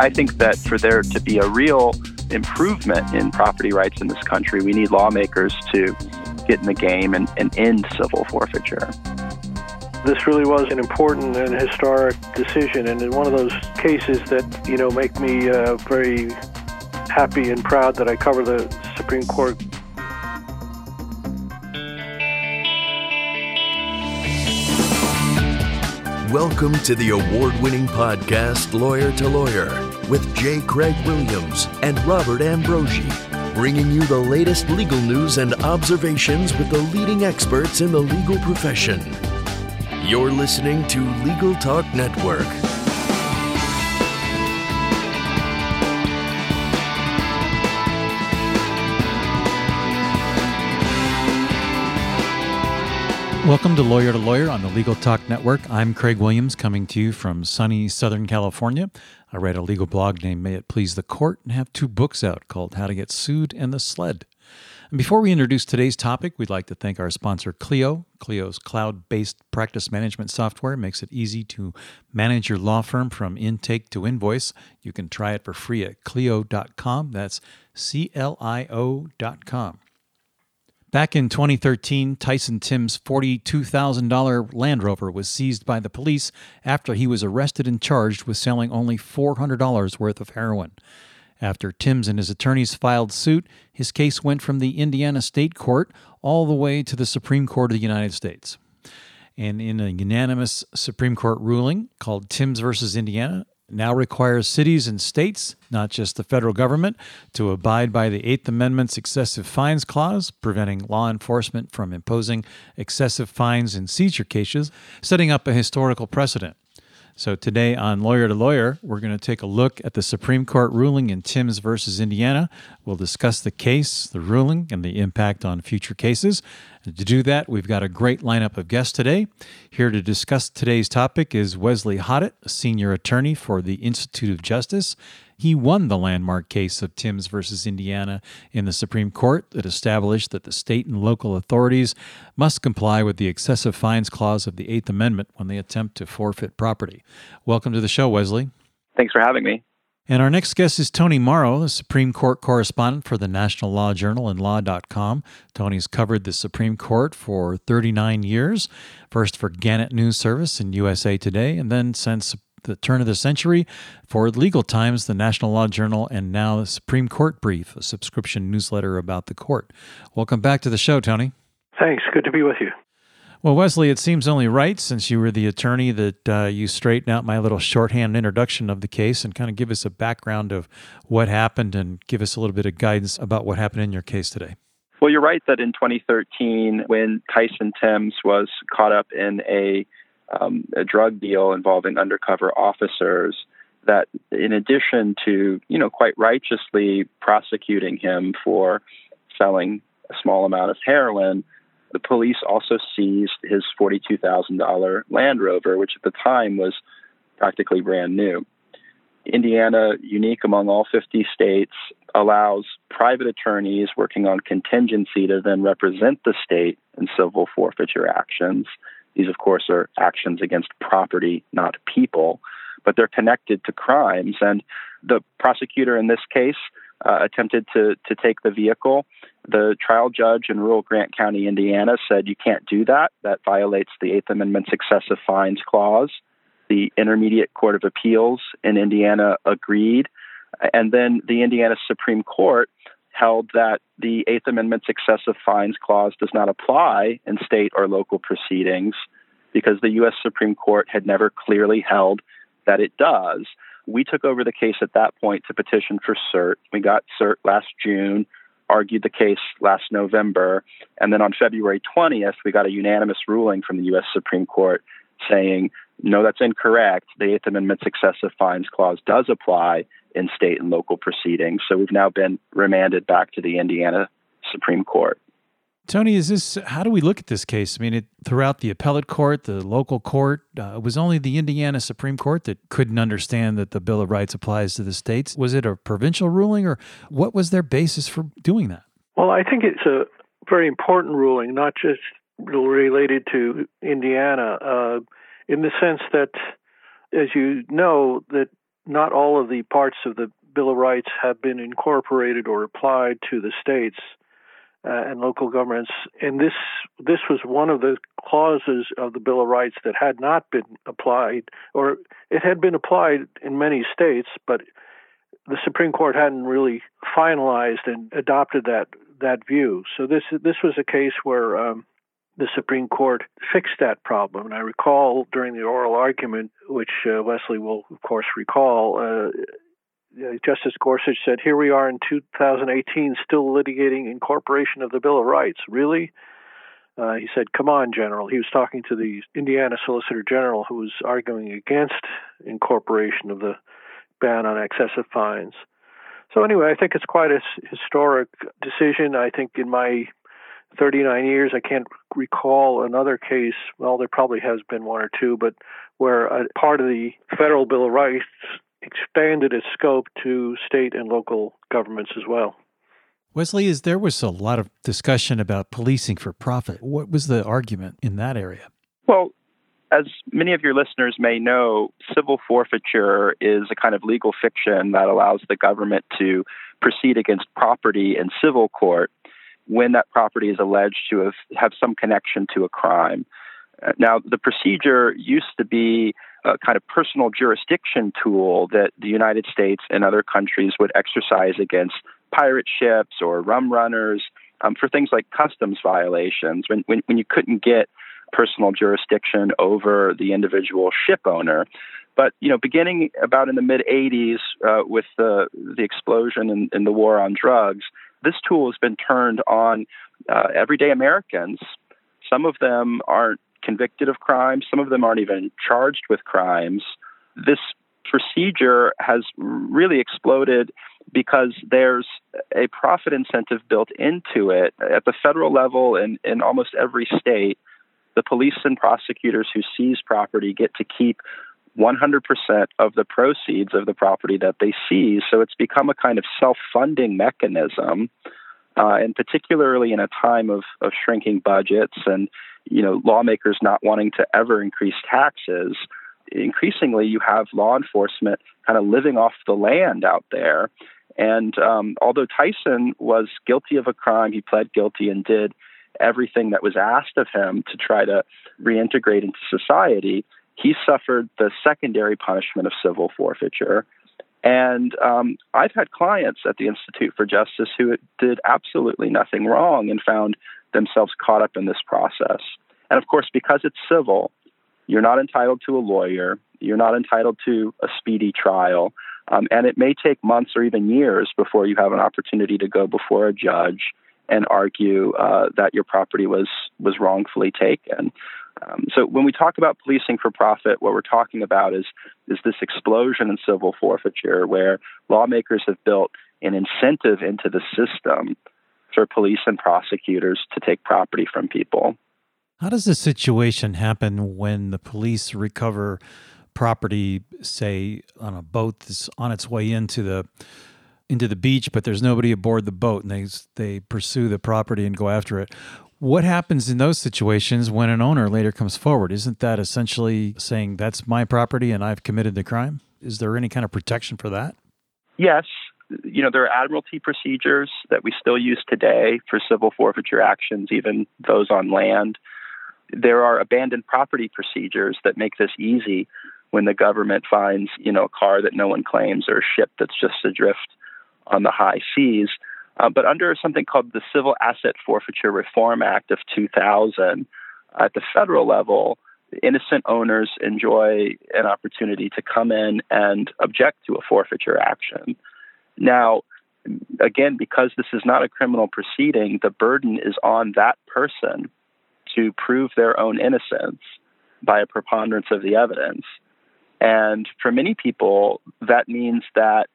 I think that for there to be a real improvement in property rights in this country, we need lawmakers to get in the game and, and end civil forfeiture. This really was an important and historic decision, and one of those cases that you know make me uh, very happy and proud that I cover the Supreme Court. Welcome to the award winning podcast, Lawyer to Lawyer, with J. Craig Williams and Robert Ambrogi, bringing you the latest legal news and observations with the leading experts in the legal profession. You're listening to Legal Talk Network. Welcome to Lawyer to Lawyer on the Legal Talk Network. I'm Craig Williams coming to you from sunny Southern California. I write a legal blog named May It Please the Court and have two books out called How to Get Sued and The Sled. And before we introduce today's topic, we'd like to thank our sponsor, Clio. Clio's cloud based practice management software makes it easy to manage your law firm from intake to invoice. You can try it for free at Clio.com. That's C L I O.com. Back in 2013, Tyson Timbs' $42,000 Land Rover was seized by the police after he was arrested and charged with selling only $400 worth of heroin. After Timbs and his attorneys filed suit, his case went from the Indiana State Court all the way to the Supreme Court of the United States. And in a unanimous Supreme Court ruling called Timbs versus Indiana, now requires cities and states, not just the federal government, to abide by the Eighth Amendment's excessive fines clause, preventing law enforcement from imposing excessive fines in seizure cases, setting up a historical precedent. So today on Lawyer to Lawyer, we're going to take a look at the Supreme Court ruling in Timbs versus Indiana. We'll discuss the case, the ruling, and the impact on future cases. And to do that, we've got a great lineup of guests today. Here to discuss today's topic is Wesley Hottot, a senior attorney for the Institute of Justice. He won the landmark case of Timbs versus Indiana in the Supreme Court that established that the state and local authorities must comply with the excessive fines clause of the Eighth Amendment when they attempt to forfeit property. Welcome to the show, Wesley. Thanks for having me. And our next guest is Tony Mauro, the Supreme Court correspondent for the National Law Journal and Law.com. Tony's covered the Supreme Court for 39 years, first for Gannett News Service and USA Today, and then since the turn of the century for Legal Times, the National Law Journal, and now the Supreme Court Brief, a subscription newsletter about the court. Welcome back to the show, Tony. Thanks. Good to be with you. Well, Wesley, it seems only right, since you were the attorney, that uh, you straighten out my little shorthand introduction of the case and kind of give us a background of what happened and give us a little bit of guidance about what happened in your case today. Well, you're right that in 2013, when Tyson Timbs was caught up in a um, a drug deal involving undercover officers that in addition to you know quite righteously prosecuting him for selling a small amount of heroin the police also seized his $42,000 Land Rover which at the time was practically brand new. Indiana unique among all 50 states allows private attorneys working on contingency to then represent the state in civil forfeiture actions these, of course, are actions against property, not people, but they're connected to crimes. And the prosecutor in this case uh, attempted to, to take the vehicle. The trial judge in rural Grant County, Indiana, said you can't do that. That violates the Eighth Amendment's excessive fines clause. The Intermediate Court of Appeals in Indiana agreed. And then the Indiana Supreme Court held that the Eighth Amendment's excessive fines clause does not apply in state or local proceedings because the U.S. Supreme Court had never clearly held that it does. We took over the case at that point to petition for cert. We got cert last June, argued the case last November, and then on February 20th, we got a unanimous ruling from the U.S. Supreme Court saying, no, that's incorrect. The Eighth Amendment's excessive fines clause does apply in state and local proceedings. So we've now been remanded back to the Indiana Supreme Court. Tony, is this how do we look at this case? I mean, it, throughout the appellate court, the local court, uh, it was only the Indiana Supreme Court that couldn't understand that the Bill of Rights applies to the states. Was it a provincial ruling, or what was their basis for doing that? Well, I think it's a very important ruling, not just related to Indiana, uh, in the sense that, as you know, that not all of the parts of the Bill of Rights have been incorporated or applied to the states uh, and local governments. And this this was one of the clauses of the Bill of Rights that had not been applied, or it had been applied in many states, but the Supreme Court hadn't really finalized and adopted that that view. So this this was a case where um, the Supreme Court fixed that problem. And I recall during the oral argument, which uh, will of course recall, uh, Justice Gorsuch said, Here we are in 2018 still litigating incorporation of the Bill of Rights. Really? Uh, he said, Come on, General. He was talking to the Indiana Solicitor General who was arguing against incorporation of the ban on excessive fines. So, anyway, I think it's quite a historic decision. I think in my 39 years, I can't recall another case. Well, there probably has been one or two, but where a part of the federal Bill of Rights expanded its scope to state and local governments as well. Wesley, is there was a lot of discussion about policing for profit. What was the argument in that area? Well, as many of your listeners may know, civil forfeiture is a kind of legal fiction that allows the government to proceed against property in civil court when that property is alleged to have, have some connection to a crime. Uh, now, the procedure used to be a kind of personal jurisdiction tool that the United States and other countries would exercise against pirate ships or rum runners um, for things like customs violations when, when, when you couldn't get personal jurisdiction over the individual ship owner. But you know, beginning about in the mid '80s uh, with the the explosion in, in, the war on drugs, this tool has been turned on uh, everyday Americans. Some of them aren't convicted of crimes. Some of them aren't even charged with crimes. This procedure has really exploded because there's a profit incentive built into it at the federal level and in almost every state. The police and prosecutors who seize property get to keep 100% of the proceeds of the property that they seize. So it's become a kind of self funding mechanism. Uh, and particularly in a time of, of shrinking budgets and you know, lawmakers not wanting to ever increase taxes, increasingly you have law enforcement kind of living off the land out there. And um, although Tyson was guilty of a crime, he pled guilty and did everything that was asked of him to try to reintegrate into society. He suffered the secondary punishment of civil forfeiture. And um, I've had clients at the Institute for Justice who did absolutely nothing wrong and found themselves caught up in this process. And of course, because it's civil, you're not entitled to a lawyer, you're not entitled to a speedy trial, um, and it may take months or even years before you have an opportunity to go before a judge and argue uh, that your property was was wrongfully taken. Um, so when we talk about policing for profit, what we're talking about is is this explosion in civil forfeiture, where lawmakers have built an incentive into the system for police and prosecutors to take property from people. How does this situation happen when the police recover property, say on a boat that's on its way into the into the beach, but there's nobody aboard the boat, and they they pursue the property and go after it? What happens in those situations when an owner later comes forward? Isn't that essentially saying that's my property and I've committed the crime? Is there any kind of protection for that? Yes, you know, there are admiralty procedures that we still use today for civil forfeiture actions, even those on land. There are abandoned property procedures that make this easy when the government finds, you know, a car that no one claims or a ship that's just adrift on the high seas. Uh, but under something called the Civil Asset Forfeiture Reform Act of 2000, at the federal level, innocent owners enjoy an opportunity to come in and object to a forfeiture action. Now, again, because this is not a criminal proceeding, the burden is on that person to prove their own innocence by a preponderance of the evidence. And for many people, that means that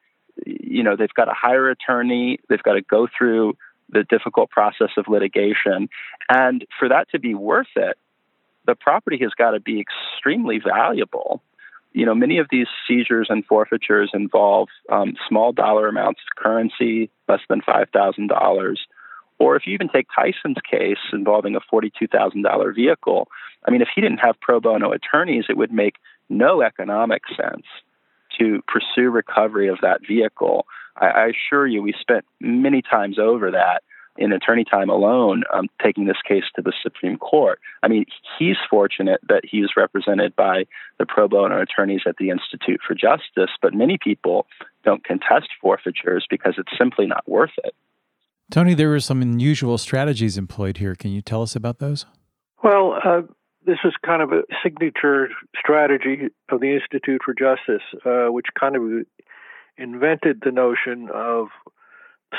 you know they've got to hire an attorney, they've got to go through the difficult process of litigation, and for that to be worth it, the property has got to be extremely valuable. You know, many of these seizures and forfeitures involve um, small dollar amounts of currency, less than $5,000. Or if you even take Tyson's case involving a $42,000 vehicle, I mean, if he didn't have pro bono attorneys, it would make no economic sense to pursue recovery of that vehicle. I, I assure you, we spent many times over that in attorney time alone um, taking this case to the Supreme Court. I mean, he's fortunate that he was represented by the pro bono attorneys at the Institute for Justice, but many people don't contest forfeitures because it's simply not worth it. Tony, there were some unusual strategies employed here. Can you tell us about those? Well, uh, this is kind of a signature strategy of the Institute for Justice, uh, which kind of invented the notion of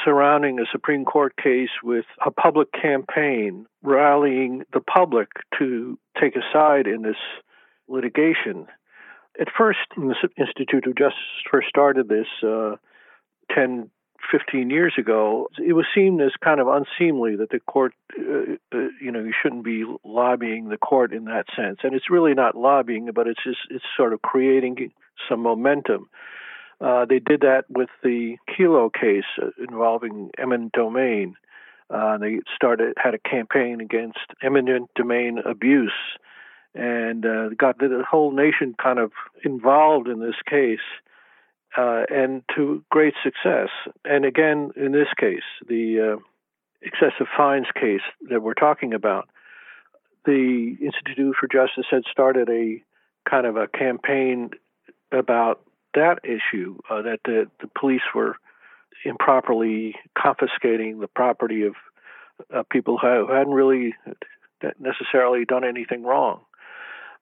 surrounding a Supreme Court case with a public campaign rallying the public to take a side in this litigation. At first, when the Institute of Justice first started this uh, 10, 15 years ago, it was seen as kind of unseemly that the court, uh, uh, you know, you shouldn't be lobbying the court in that sense. And it's really not lobbying, but it's just, it's sort of creating some momentum. Uh, they did that with the Kelo case uh, involving eminent domain. Uh, they started had a campaign against eminent domain abuse, and uh, got the whole nation kind of involved in this case, uh, and to great success. And again, in this case, the excessive fines case that we're talking about, the Institute for Justice had started a kind of a campaign about that issue uh, that the, the police were improperly confiscating the property of uh, people who hadn't really necessarily done anything wrong.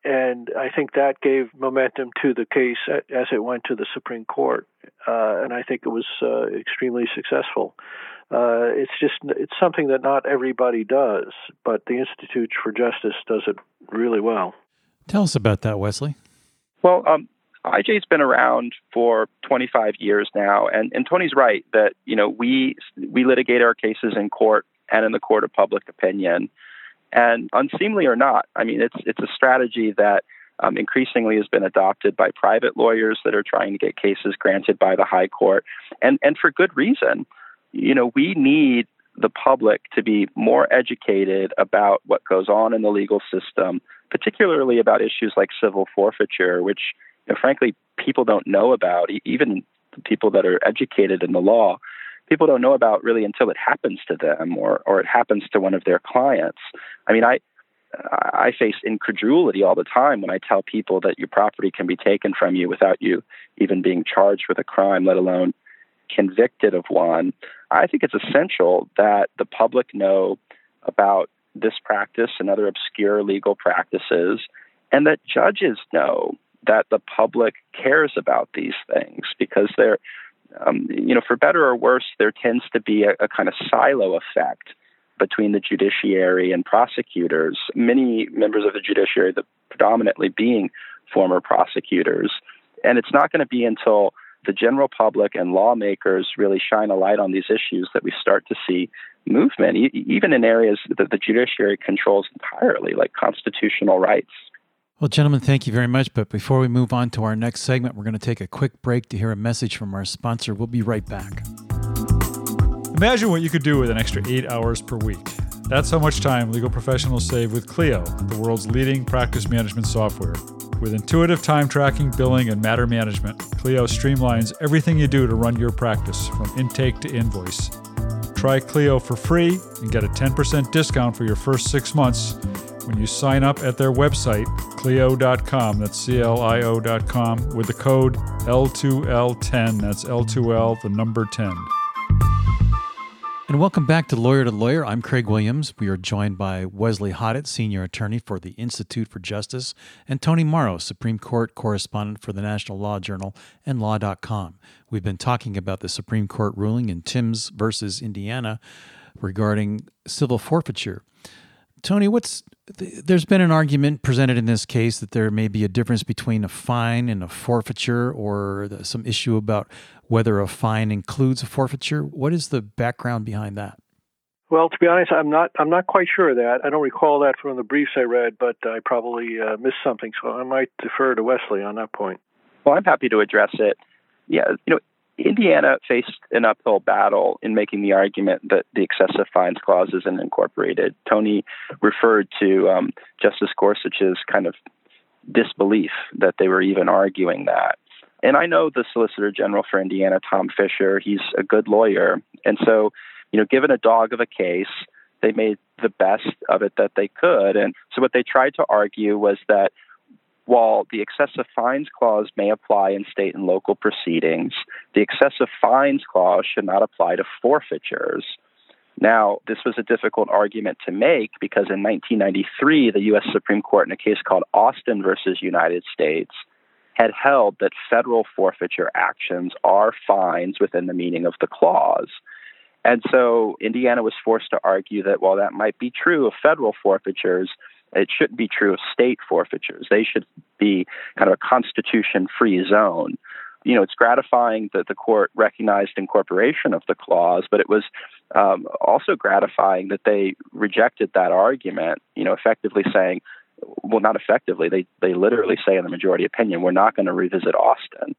And I think that gave momentum to the case as it went to the Supreme Court. Uh, and I think it was uh, extremely successful. Uh, it's just it's something that not everybody does, but the Institute for Justice does it really well. Tell us about that, Wesley. Well, um, IJ's been around for 25 years now, and, and Tony's right that you know we we litigate our cases in court and in the court of public opinion, and unseemly or not, I mean it's it's a strategy that um, increasingly has been adopted by private lawyers that are trying to get cases granted by the high court, and and for good reason. You know we need the public to be more educated about what goes on in the legal system, particularly about issues like civil forfeiture, which you know, frankly, people don't know about, even people that are educated in the law, people don't know about really until it happens to them or, or it happens to one of their clients. I mean, I, I face incredulity all the time when I tell people that your property can be taken from you without you even being charged with a crime, let alone convicted of one. I think it's essential that the public know about this practice and other obscure legal practices, and that judges know that the public cares about these things because they're, um, you know, for better or worse, there tends to be a, a kind of silo effect between the judiciary and prosecutors. Many members of the judiciary, the predominantly being former prosecutors, and it's not going to be until the general public and lawmakers really shine a light on these issues that we start to see movement, e- even in areas that the judiciary controls entirely, like constitutional rights. Well, gentlemen, thank you very much. But before we move on to our next segment, we're going to take a quick break to hear a message from our sponsor. We'll be right back. Imagine what you could do with an extra eight hours per week. That's how much time legal professionals save with Clio, the world's leading practice management software. With intuitive time tracking, billing, and matter management, Clio streamlines everything you do to run your practice from intake to invoice. Try Clio for free and get a 10% discount for your first six months when you sign up at their website, Clio.com, that's C L I O.com, with the code L2L10, that's L2L, the number 10. And welcome back to Lawyer to Lawyer. I'm Craig Williams. We are joined by Wesley Hottot, Senior Attorney for the Institute for Justice, and Tony Mauro, Supreme Court Correspondent for the National Law Journal and Law.com. We've been talking about the Supreme Court ruling in Timbs versus Indiana regarding civil forfeiture. Tony, what's there's been an argument presented in this case that there may be a difference between a fine and a forfeiture, or some issue about whether a fine includes a forfeiture. What is the background behind that? Well, to be honest, I'm not I'm not quite sure of that. I don't recall that from the briefs I read, but I probably uh, missed something, so I might defer to Wesley on that point. Well, I'm happy to address it. Yeah, you know, Indiana faced an uphill battle in making the argument that the excessive fines clause isn't incorporated. Tony referred to um, Justice Gorsuch's kind of disbelief that they were even arguing that. And I know the Solicitor General for Indiana, Tom Fisher. He's a good lawyer. And so, you know, given a dog of a case, they made the best of it that they could. And so, what they tried to argue was that while the excessive fines clause may apply in state and local proceedings, the excessive fines clause should not apply to forfeitures. Now, this was a difficult argument to make because in 1993, the U.S. Supreme Court, in a case called Austin versus United States, had held that federal forfeiture actions are fines within the meaning of the clause. And so Indiana was forced to argue that while that might be true of federal forfeitures, it shouldn't be true of state forfeitures. They should be kind of a constitution free zone. You know, it's gratifying that the court recognized incorporation of the clause, but it was um, also gratifying that they rejected that argument, you know, effectively saying, well, not effectively, they, they literally say in the majority opinion, we're not going to revisit Austin.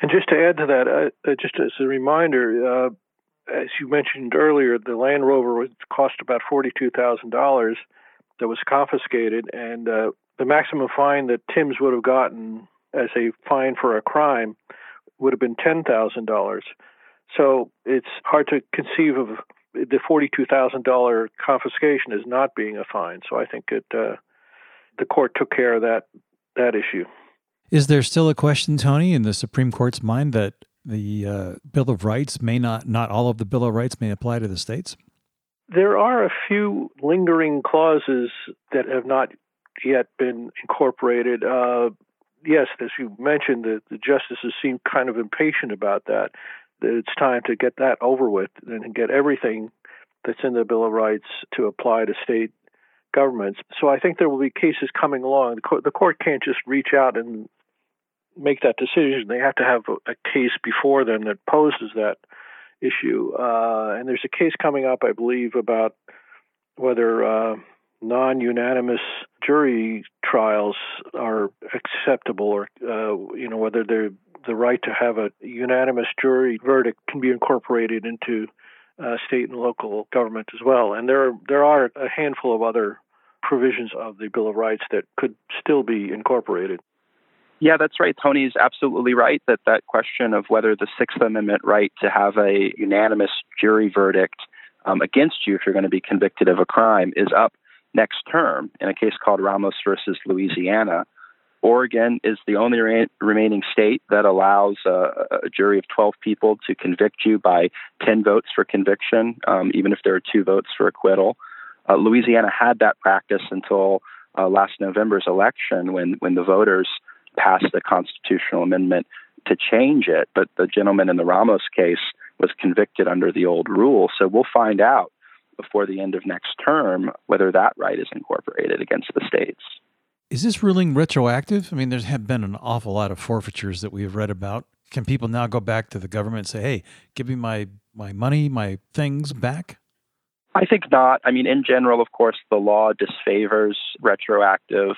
And just to add to that, uh, just as a reminder, uh, as you mentioned earlier, the Land Rover would cost about forty-two thousand dollars. That was confiscated, and uh, the maximum fine that Timbs would have gotten as a fine for a crime would have been ten thousand dollars. So it's hard to conceive of the forty-two thousand dollar confiscation as not being a fine. So I think it uh, the court took care of that that issue. Is there still a question, Tony, in the Supreme Court's mind that the uh, Bill of Rights may not, not all of the Bill of Rights may apply to the states? There are a few lingering clauses that have not yet been incorporated. Uh, yes, as you mentioned, the, the justices seem kind of impatient about that. That it's time to get that over with and get everything that's in the Bill of Rights to apply to state governments. So I think there will be cases coming along. The court, the court can't just reach out and make that decision, they have to have a, a case before them that poses that issue. Uh, and there's a case coming up, I believe, about whether uh, non-unanimous jury trials are acceptable, or uh, you know whether the right to have a unanimous jury verdict can be incorporated into uh, state and local government as well. And there there are a handful of other provisions of the Bill of Rights that could still be incorporated. Yeah, that's right. Tony's absolutely right that that question of whether the Sixth Amendment right to have a unanimous jury verdict um, against you if you're going to be convicted of a crime is up next term in a case called Ramos versus Louisiana. Oregon is the only re- remaining state that allows a, jury of 12 people to convict you by 10 votes for conviction, um, even if there are two votes for acquittal. Uh, Louisiana had that practice until uh, last November's election when, when the voters passed a constitutional amendment to change it. But the gentleman in the Ramos case was convicted under the old rule. So we'll find out before the end of next term whether that right is incorporated against the states. Is this ruling retroactive? I mean, there have been an awful lot of forfeitures that we have read about. Can people now go back to the government and say, "Hey, give me my my money, my things back"? I think not. I mean, in general, of course, the law disfavors retroactive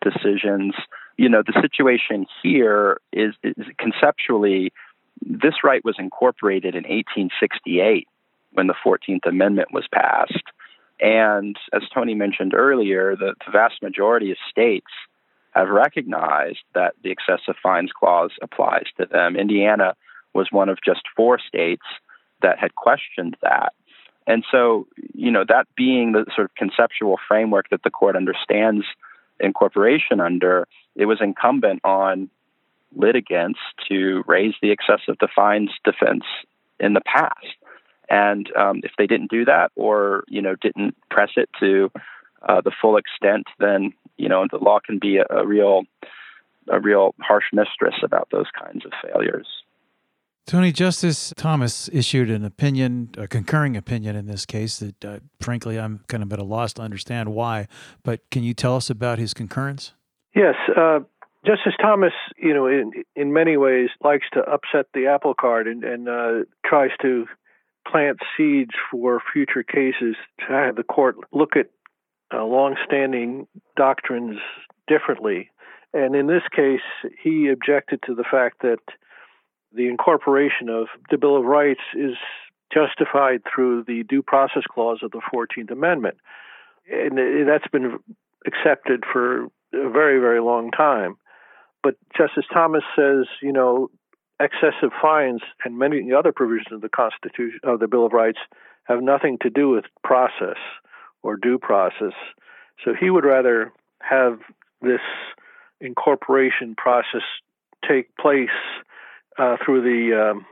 decisions you know, the situation here is, is conceptually, this right was incorporated in 1868 when the 14th Amendment was passed. And as Tony mentioned earlier, the, the, vast majority of states have recognized that the excessive fines clause applies to them. Indiana was one of just four states that had questioned that. And so, you know, that being the sort of conceptual framework that the court understands incorporation under, it was incumbent on litigants to raise the excessive fines defense in the past. And um, if they didn't do that, or you know, didn't press it to uh, the full extent, then you know, the law can be a, a real, a real harsh mistress about those kinds of failures. Tony Justice Thomas issued an opinion, a concurring opinion in this case that, uh, frankly, I'm kind of at a loss to understand why. But can you tell us about his concurrence? Yes. Uh, Justice Thomas, you know, in in many ways likes to upset the apple cart and, and uh, tries to plant seeds for future cases to have the court look at uh, long-standing doctrines differently. And in this case, he objected to the fact that the incorporation of the Bill of Rights is justified through the Due Process Clause of the 14th Amendment. And that's been accepted for a very, very long time. But Justice Thomas says, you know, excessive fines and many other provisions of the Constitution of the Bill of Rights have nothing to do with process or due process. So he would rather have this incorporation process take place uh, through the um,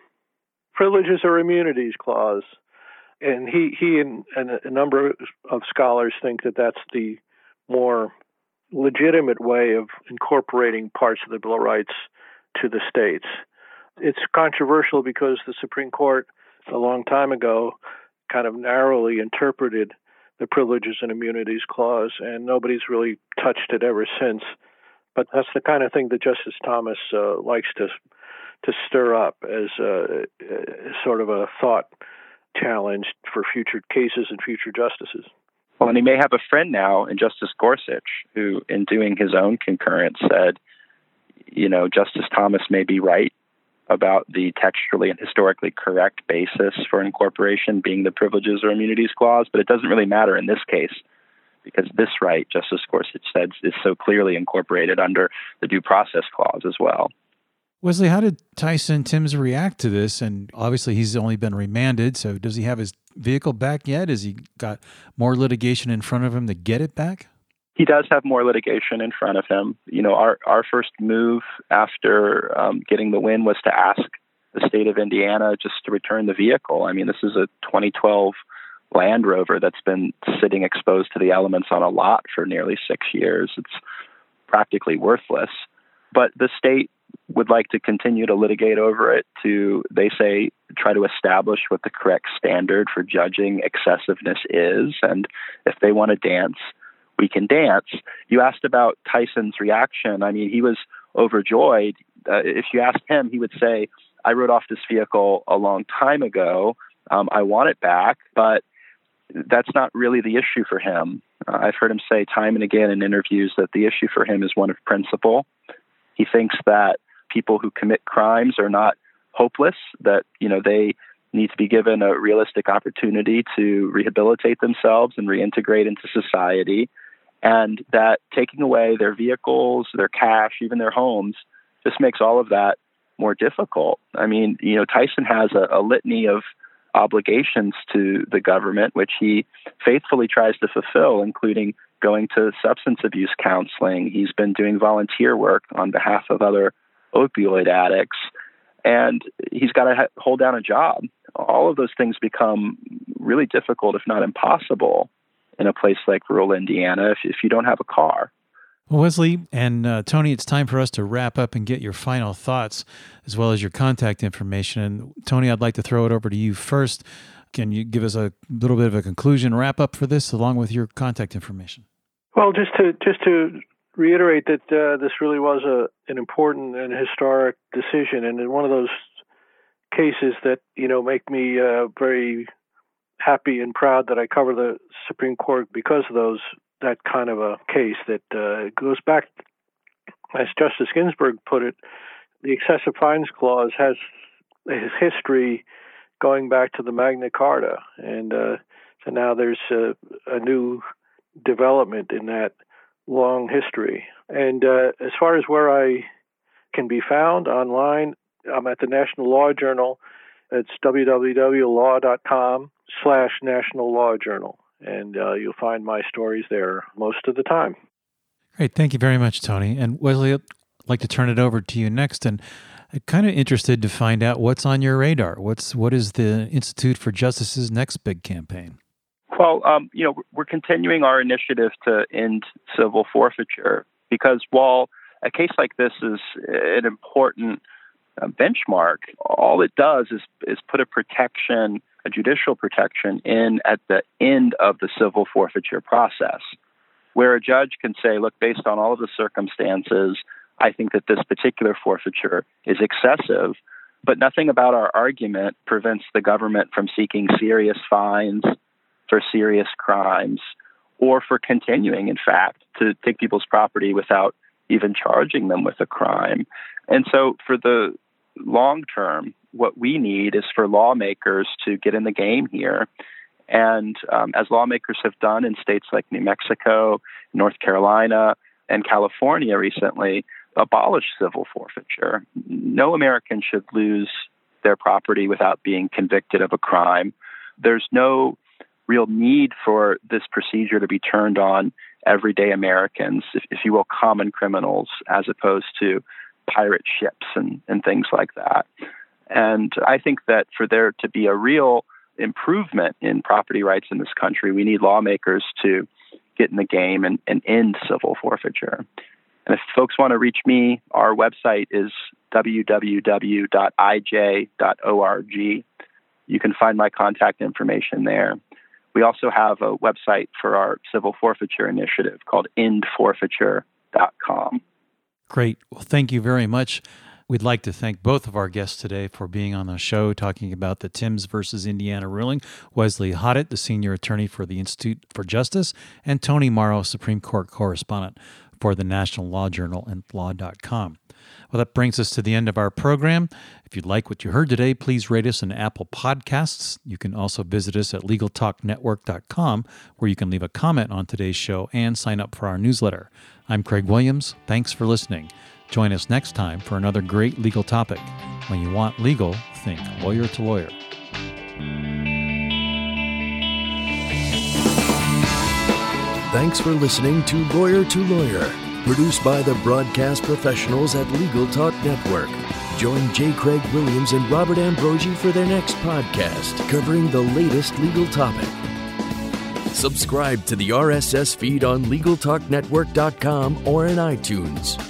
privileges or immunities clause. And he, he and, and a number of scholars think that that's the more legitimate way of incorporating parts of the Bill of Rights to the states. It's controversial because the Supreme Court, a long time ago, kind of narrowly interpreted the Privileges and Immunities Clause, and nobody's really touched it ever since. But that's the kind of thing that Justice Thomas uh, likes to to stir up as, as sort of a thought challenge for future cases and future justices. Well, and he may have a friend now in Justice Gorsuch, who, in doing his own concurrence, said, you know, Justice Thomas may be right about the textually and historically correct basis for incorporation being the Privileges or Immunities Clause, but it doesn't really matter in this case because this right, Justice Gorsuch said, is so clearly incorporated under the Due Process Clause as well. Wesley, how did Tyson Timbs react to this? And obviously, he's only been remanded. So, does he have his vehicle back yet? Has he got more litigation in front of him to get it back? He does have more litigation in front of him. You know, our our first move after um, getting the win was to ask the state of Indiana just to return the vehicle. I mean, this is a 2012 Land Rover that's been sitting exposed to the elements on a lot for nearly six years. It's practically worthless. But the state would like to continue to litigate over it to, they say, try to establish what the correct standard for judging excessiveness is. And if they want to dance, we can dance. You asked about Tyson's reaction. I mean, he was overjoyed. Uh, if you asked him, he would say, I wrote off this vehicle a long time ago. Um, I want it back, but that's not really the issue for him. Uh, I've heard him say time and again in interviews that the issue for him is one of principle. He thinks that people who commit crimes are not hopeless, that, you know, they need to be given a realistic opportunity to rehabilitate themselves and reintegrate into society, and that taking away their vehicles, their cash, even their homes, just makes all of that more difficult. I mean, you know, Tyson has a, a litany of obligations to the government, which he faithfully tries to fulfill, including going to substance abuse counseling. He's been doing volunteer work on behalf of other opioid addicts, and he's got to hold down a job. All of those things become really difficult, if not impossible, in a place like rural Indiana if, if you don't have a car. Well, Wesley and uh, Tony, it's time for us to wrap up and get your final thoughts as well as your contact information. And Tony, I'd like to throw it over to you first. Can you give us a little bit of a conclusion wrap up for this along with your contact information? Well, just to just to reiterate that uh, this really was a an important and historic decision, and one of those cases that you know make me uh, very happy and proud that I cover the Supreme Court because of those that kind of a case that uh, goes back, as Justice Ginsburg put it, the excessive fines clause has his history going back to the Magna Carta, and uh, so now there's a, a, new development in that long history. And uh, as far as where I can be found online, I'm at the National Law Journal. It's www.law.com slash National Law Journal and uh, you'll find my stories there most of the time. Great. Thank you very much, Tony. And Wesley, I'd like to turn it over to you next. And I'm kind of interested to find out what's on your radar. What's what is the Institute for Justice's next big campaign? Well, um, you know, we're continuing our initiative to end civil forfeiture because while a case like this is an important uh, benchmark, all it does is is put a protection a judicial protection in at the end of the civil forfeiture process, where a judge can say, look, based on all of the circumstances, I think that this particular forfeiture is excessive, but nothing about our argument prevents the government from seeking serious fines for serious crimes or for continuing, in fact, to take people's property without even charging them with a crime. And so, for the long term, what we need is for lawmakers to get in the game here. And um, as lawmakers have done in states like New Mexico, North Carolina, and California recently abolished civil forfeiture. No American should lose their property without being convicted of a crime. There's no real need for this procedure to be turned on everyday Americans, if, if you will, common criminals, as opposed to pirate ships and, and things like that. And I think that for there to be a real improvement in property rights in this country, we need lawmakers to get in the game and, and end civil forfeiture. And if folks want to reach me, our website is www.ij.org. You can find my contact information there. We also have a website for our civil forfeiture initiative called endforfeiture.com. Great. Well, thank you very much. We'd like to thank both of our guests today for being on the show talking about the Timbs versus Indiana ruling. Wesley Hottot, the senior attorney for the Institute for Justice, and Tony Mauro, Supreme Court correspondent for the National Law Journal and Law.com. Well, that brings us to the end of our program. If you like what you heard today, please rate us on Apple Podcasts. You can also visit us at LegalTalkNetwork.com, where you can leave a comment on today's show and sign up for our newsletter. I'm Craig Williams. Thanks for listening. Join us next time for another great legal topic. When you want legal, think lawyer to lawyer. Thanks for listening to Lawyer to Lawyer. Produced by the broadcast professionals at Legal Talk Network. Join J. Craig Williams and Robert Ambrogi for their next podcast covering the latest legal topic. Subscribe to the RSS feed on LegalTalkNetwork.com or in iTunes.